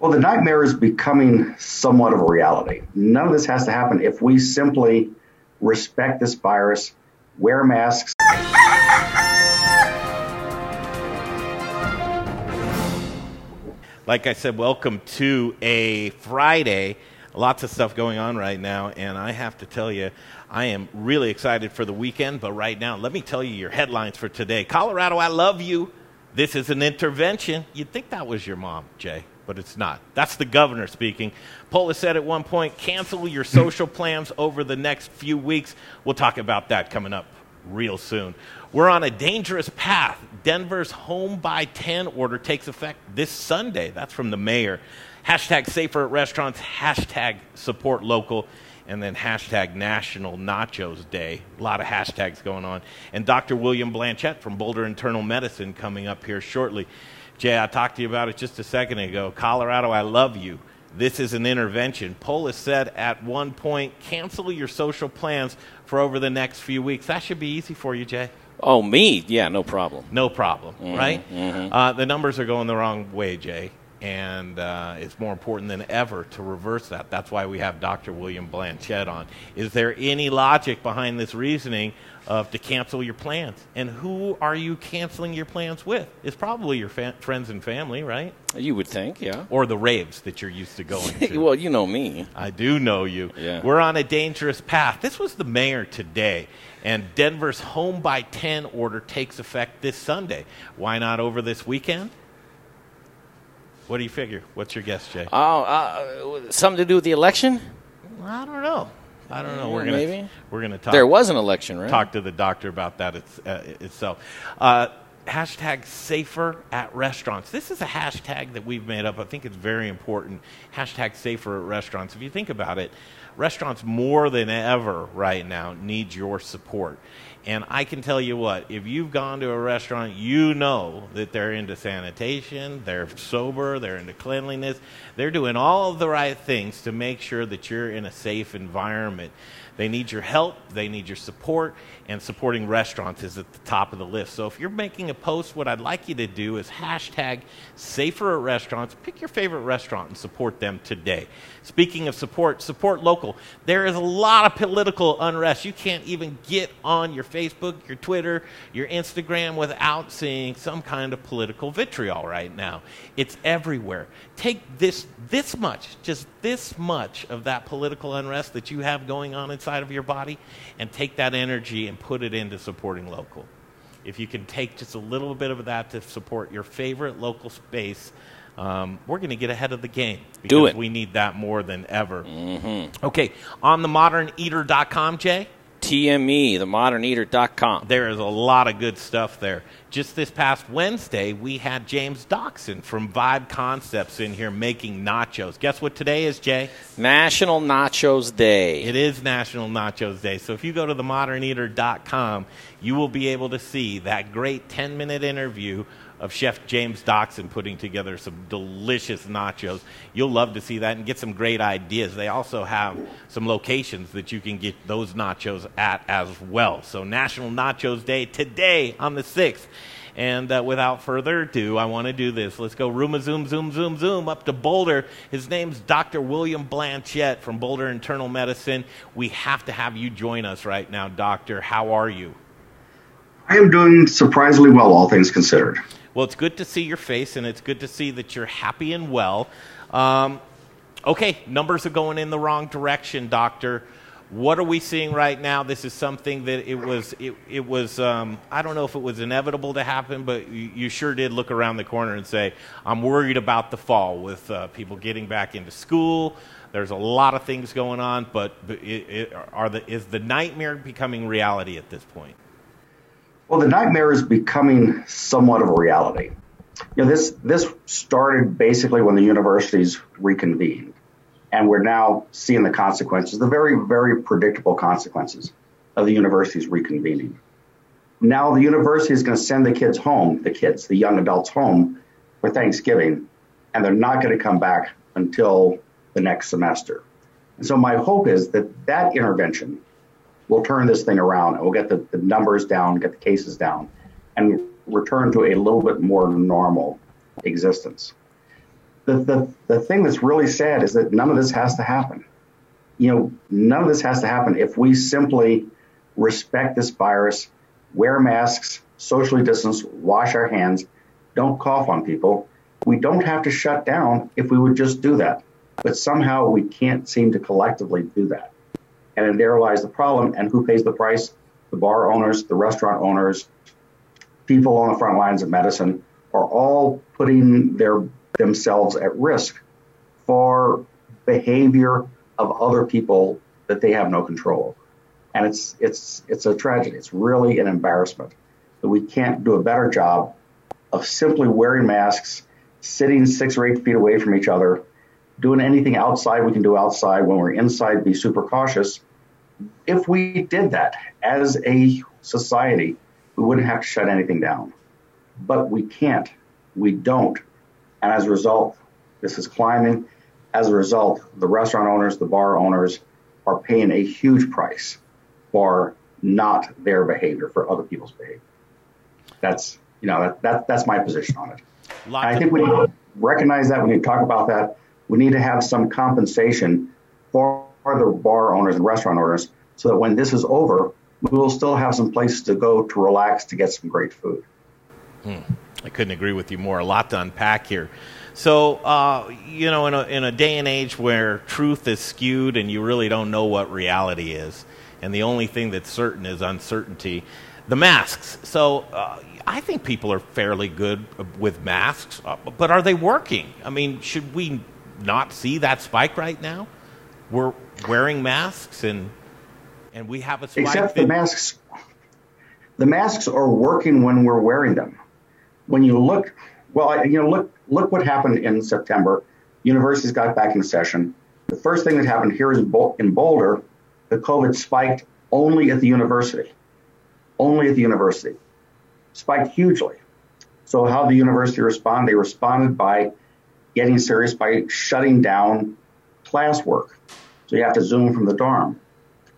Well, the nightmare is becoming somewhat of a reality. None of this has to happen if we simply respect this virus, wear masks. Like I said, welcome to a Friday. Lots of stuff going on right now, and I have to tell you, I am really excited for the weekend. But right now, let me tell you your headlines for today. Colorado, I love you. This is an intervention. You'd think that was your mom, Jay but it's not. That's the governor speaking. Polis said at one point, cancel your social plans over the next few weeks. We'll talk about that coming up real soon. We're on a dangerous path. Denver's home by 10 order takes effect this Sunday. That's from the mayor. Hashtag safer at restaurants, hashtag support local, and then hashtag National Nachos Day. A lot of hashtags going on. And Dr. William Blanchet from Boulder Internal Medicine coming up here shortly. Jay, I talked to you about it just a second ago. Colorado, I love you. This is an intervention. Polis said at one point, cancel your social plans for over the next few weeks. That should be easy for you, Jay. Oh, me? Yeah, no problem. No problem, Mhm, right? mhm. Uh, the numbers are going the wrong way, Jay, and uh, it's more important than ever to reverse that. That's why we have Dr. William Blanchet on. Is there any logic behind this reasoning of to cancel your plans? And who are you canceling your plans with? It's probably your fa- friends and family, right? You would think, yeah. Or the raves that you're used to going to. well, you know me. I do know you. Yeah. We're on a dangerous path. This was the mayor today, and Denver's home by 10 order takes effect this Sunday. Why not over this weekend? What do you figure? What's your guess, Jay? Oh, uh, something to do with the election? I don't know. I don't know. We're gonna maybe. we're gonna talk. There was an election, right? Talk to the doctor about that it's, uh, itself. Uh, hashtag safer at restaurants. This is a hashtag that we've made up. I think it's very important. Hashtag safer at restaurants. If you think about it, restaurants more than ever right now need your support. And I can tell you what, if you've gone to a restaurant, you know that they're into sanitation, they're sober, they're into cleanliness, they're doing all the right things to make sure that you're in a safe environment. They need your help, they need your support, and supporting restaurants is at the top of the list. So if you're making a post, what I'd like you to do is hashtag safer at restaurants. Pick your favorite restaurant and support them today. Speaking of support, support local. There is a lot of political unrest. You can't even get on your Facebook, your Twitter, your Instagram without seeing some kind of political vitriol right now. It's everywhere. Take this this much, just this much of that political unrest that you have going on inside of your body and take that energy and put it into supporting local. If you can take just a little bit of that to support your favorite local space, um, we're going to get ahead of the game. Because Do it. We need that more than ever. Mm-hmm. Okay, on the moderneater.com, Jay, TME, themoderneater.com. there is a lot of good stuff there. Just this past Wednesday, we had James Doxson from Vibe Concepts in here making nachos. Guess what today is, Jay? National Nachos Day. It is National Nachos Day. So if you go to themoderneater.com, you will be able to see that great 10 minute interview of Chef James Doxson putting together some delicious nachos. You'll love to see that and get some great ideas. They also have some locations that you can get those nachos at as well. So National Nachos Day today on the 6th. And uh, without further ado, I want to do this. Let's go room zoom, zoom, zoom, zoom up to Boulder. His name's Dr. William Blanchet from Boulder Internal Medicine. We have to have you join us right now, Doctor. How are you? I am doing surprisingly well, all things considered. Well, it's good to see your face, and it's good to see that you're happy and well. Um, okay, numbers are going in the wrong direction, Doctor. What are we seeing right now? This is something that it was. It, it was. Um, I don't know if it was inevitable to happen, but you, you sure did look around the corner and say, "I'm worried about the fall with uh, people getting back into school." There's a lot of things going on, but, it, it, are the, is the nightmare becoming reality at this point? Well, the nightmare is becoming somewhat of a reality. You know, this this started basically when the universities reconvened, and we're now seeing the consequences, the very very predictable consequences of the universities reconvening. Now the university is going to send the kids home, the kids, the young adults home for Thanksgiving, and they're not going to come back until the next semester. And so my hope is that that intervention we'll turn this thing around and we'll get the, the numbers down, get the cases down, and return to a little bit more normal existence. the, the, the thing that's really sad is that none of this has to happen. You know, none of this has to happen if we simply respect this virus, wear masks, socially distance, wash our hands, don't cough on people. We don't have to shut down if we would just do that. But somehow we can't seem to collectively do that. And there lies the problem. And who pays the price? The bar owners, the restaurant owners, people on the front lines of medicine are all putting their themselves at risk for behavior of other people that they have no control. over. And it's it's it's a tragedy. It's really an embarrassment that we can't do a better job of simply wearing masks, sitting six or eight feet away from each other, doing anything outside we can do outside. When we're inside, be super cautious. If we did that as a society, we wouldn't have to shut anything down. But we can't. We don't. And as a result, this is climbing. As a result, the restaurant owners, the bar owners are paying a huge price for not their behavior, for other people's behavior. That's, you know, that, that that's my position on it. I think we need to recognize that. We need to talk about that. We need to have some compensation for the bar owners and restaurant owners so that when this is over, we will still have some places to go to relax to get some great food. Hmm. I couldn't agree with you more. A lot to unpack here. So, uh, you know, in a, in a day and age where truth is skewed and you really don't know what reality is, and the only thing that's certain is uncertainty, the masks. So, uh, I think people are fairly good with masks, uh, but are they working? I mean, should we not see that spike right now? We're wearing masks and and we have a spike. Except the masks. The masks are working when we're wearing them when you look, well, you know, look look what happened in September. Universities got back in session. The first thing that happened here is in Boulder, the COVID spiked only at the university, only at the university, spiked hugely. So how the university respond? They responded by getting serious by shutting down classwork. So you have to zoom from the dorm.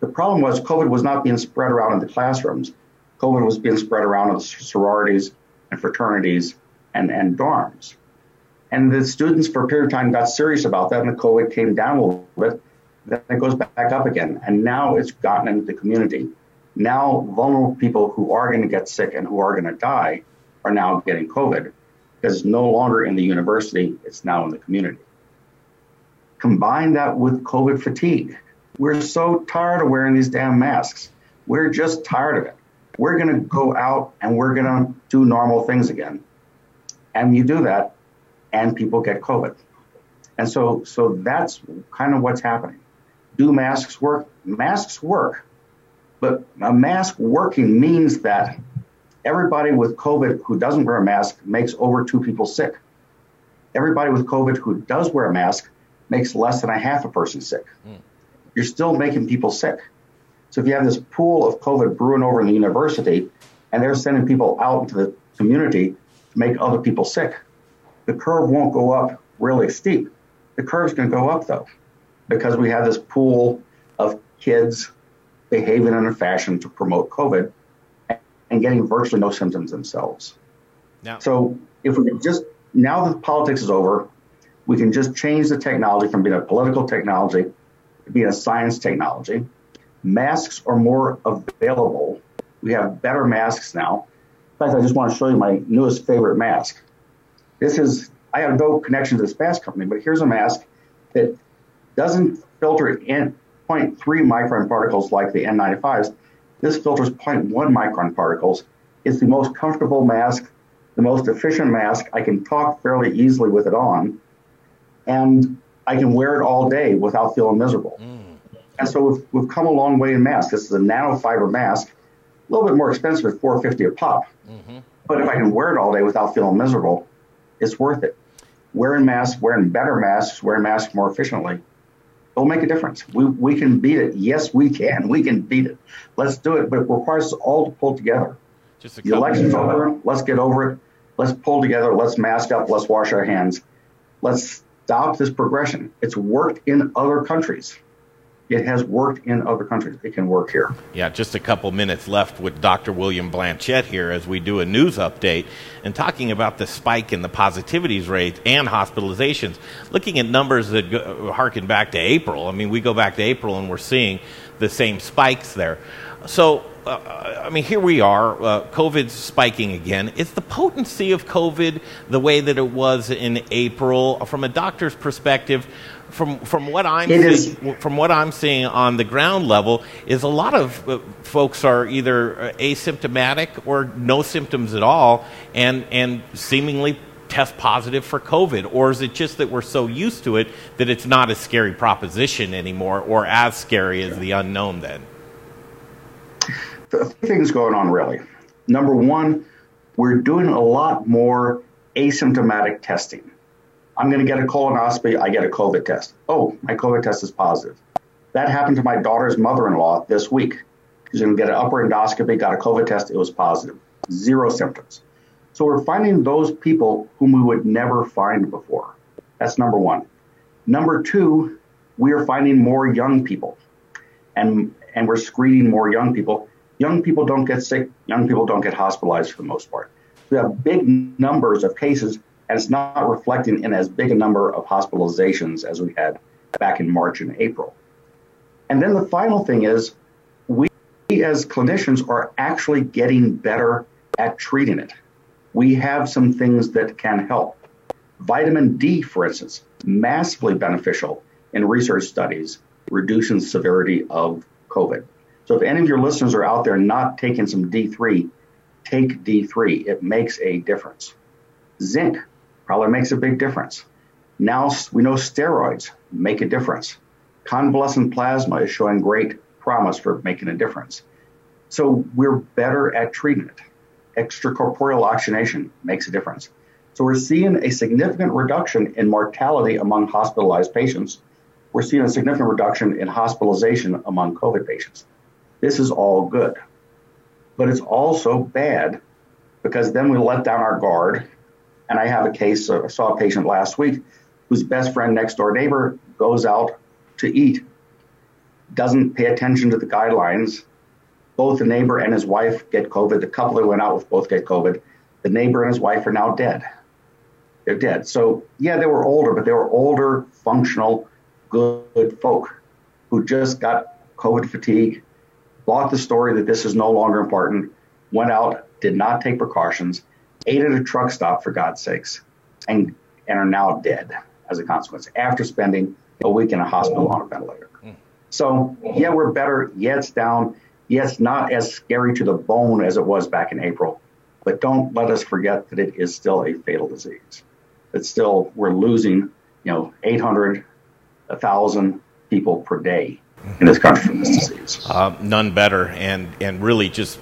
The problem was COVID was not being spread around in the classrooms. COVID was being spread around in the sororities and fraternities and, and dorms. And the students for a period of time got serious about that, and the COVID came down a little bit. Then it goes back up again. And now it's gotten into the community. Now, vulnerable people who are going to get sick and who are going to die are now getting COVID because it's no longer in the university, it's now in the community. Combine that with COVID fatigue. We're so tired of wearing these damn masks. We're just tired of it we're going to go out and we're going to do normal things again. And you do that, and people get COVID. And so, so that's kind of what's happening. Do masks work? Masks work, but a mask working means that everybody with COVID who doesn't wear a mask makes over two people sick. Everybody with COVID who does wear a mask makes less than a half a person sick. Mm. You're still making people sick. So if you have this pool of COVID brewing over in the university, and they're sending people out into the community to make other people sick, the curve won't go up really steep. The curve's going to go up though, because we have this pool of kids behaving in a fashion to promote COVID and getting virtually no symptoms themselves. So if we can just now that politics is over, we can just change the technology from being a political technology to being a science technology Masks are more available. We have better masks now. In fact, I just want to show you my newest favorite mask. This is, I have no connection to this mask company, but here's a mask that doesn't filter in 0.3 micron particles like the N95s. This filters 0.1 micron particles. It's the most comfortable mask, the most efficient mask. I can talk fairly easily with it on, and I can wear it all day without feeling miserable. Mm. And so we've, we've come a long way in masks. This is a nanofiber mask, a little bit more expensive at 450 a pop. Mm-hmm. But if I can wear it all day without feeling miserable, it's worth it. Wearing masks, wearing better masks, wearing masks more efficiently, it'll make a difference. We, we can beat it. Yes, we can. We can beat it. Let's do it. But it requires us all to pull together. Just the election's over. Let's get over it. Let's pull together. Let's mask up. Let's wash our hands. Let's stop this progression. It's worked in other countries It has worked in other countries. It can work here. Yeah, just a couple minutes left with Dr. William Blanchet here as we do a news update and talking about the spike in the positivities rate and hospitalizations. Looking at numbers that go, harken back to April. I mean, we go back to April and we're seeing the same spikes there. So, uh, I mean, here we are. Uh, COVID's spiking again. Is the potency of COVID the way that it was in April? From a doctor's perspective, from from what I'm seeing, from what I'm seeing on the ground level is a lot of uh, folks are either uh, asymptomatic or no symptoms at all, and and seemingly test positive for COVID, or is it just that we're so used to it that it's not a scary proposition anymore, or as scary as the unknown? Then, the things going on really. Number one, we're doing a lot more asymptomatic testing. I'm going to get a colonoscopy. I get a COVID test. Oh, my COVID test is positive. That happened to my daughter's mother-in-law this week. She's going to get an upper endoscopy, got a COVID test. It was positive. Zero symptoms. So we're finding those people whom we would never find before. That's number one. Number two, we are finding more young people, and and we're screening more young people. Young people don't get sick. Young people don't get hospitalized for the most part. We have big numbers of cases and it's not reflecting in as big a number of hospitalizations as we had back in March and April. And then the final thing is we as clinicians are actually getting better at treating it. We have some things that can help. Vitamin D, for instance, massively beneficial in research studies, reducing severity of COVID. So if any of your listeners are out there not taking some D3, take D3. It makes a difference. Zinc, probably makes a big difference. Now we know steroids make a difference. Convalescent plasma is showing great promise for making a difference. So we're better at treating it. Extracorporeal oxygenation makes a difference. So we're seeing a significant reduction in mortality among hospitalized patients. We're seeing a significant reduction in hospitalization among COVID patients. This is all good. But it's also bad because then we let down our guard and I have a case, uh, I saw a patient last week whose best friend next door neighbor goes out to eat, doesn't pay attention to the guidelines. Both the neighbor and his wife get COVID. The couple that went out with both get COVID. The neighbor and his wife are now dead. They're dead. So, yeah, they were older, but they were older, functional, good folk who just got COVID fatigue, bought the story that this is no longer important, went out, did not take precautions, ate at a truck stop for God's sakes, and and are now dead as a consequence after spending a week in a hospital on a ventilator. Hmm. So yeah, we're better. Yeah, it's down. Yes, not as scary to the bone as it was back in April, but don't let us forget that it is still a fatal disease. It's still we're losing, you know, 800, 1,000 people per day in this country from this disease. Uh, none better, and and really just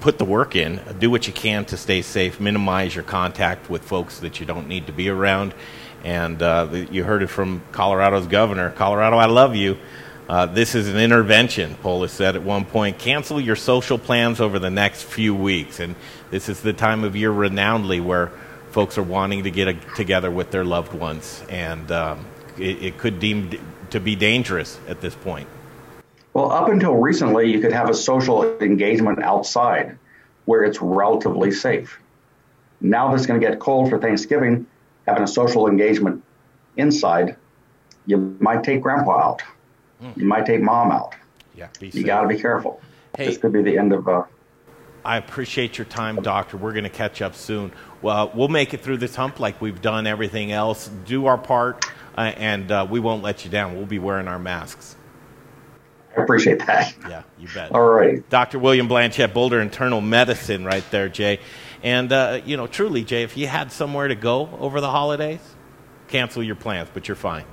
put the work in, do what you can to stay safe, minimize your contact with folks that you don't need to be around. And uh, you heard it from Colorado's governor Colorado, I love you. Uh, this is an intervention, Polis said at one point. Cancel your social plans over the next few weeks. And this is the time of year renownedly where folks are wanting to get a, together with their loved ones. And um, it, it could deem to be dangerous at this point. Well, up until recently, you could have a social engagement outside where it's relatively safe. Now that it's going to get cold for Thanksgiving, having a social engagement inside, you might take grandpa out. Mm. You might take mom out. Yeah, you got to be careful. Hey, this could be the end of. Uh, I appreciate your time, Doctor. We're going to catch up soon. Well, we'll make it through this hump like we've done everything else. Do our part, uh, and uh, we won't let you down. We'll be wearing our masks. I appreciate that. Yeah, you bet. All right. Dr. William Blanchet, Boulder Internal Medicine, right there, Jay. And, uh, you know, truly, Jay, if you had somewhere to go over the holidays, cancel your plans, but you're fine.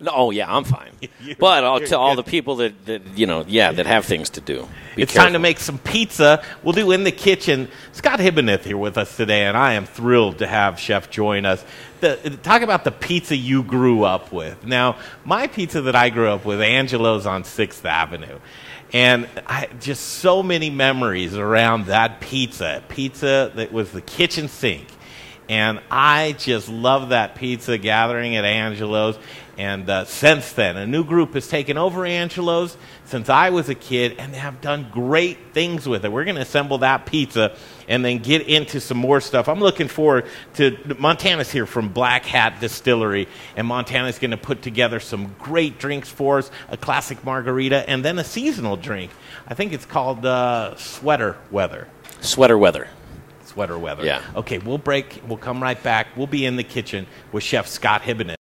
No, oh yeah, I'm fine. but I'll tell all the people that, that you know, yeah, that have things to do. It's careful. time to make some pizza. We'll do in the kitchen. Scott Hibbeneth here with us today, and I am thrilled to have Chef join us. The, talk about the pizza you grew up with. Now, my pizza that I grew up with, Angelo's on Sixth Avenue. And I, just so many memories around that pizza. Pizza that was the kitchen sink And I just love that pizza gathering at Angelo's. And uh, since then, a new group has taken over Angelo's since I was a kid, and they have done great things with it. We're going to assemble that pizza and then get into some more stuff. I'm looking forward to Montana's here from Black Hat Distillery, and Montana's going to put together some great drinks for us a classic margarita, and then a seasonal drink. I think it's called uh, Sweater Weather. Sweater Weather sweater weather. Yeah. Okay, we'll break. We'll come right back. We'll be in the kitchen with Chef Scott Hibben.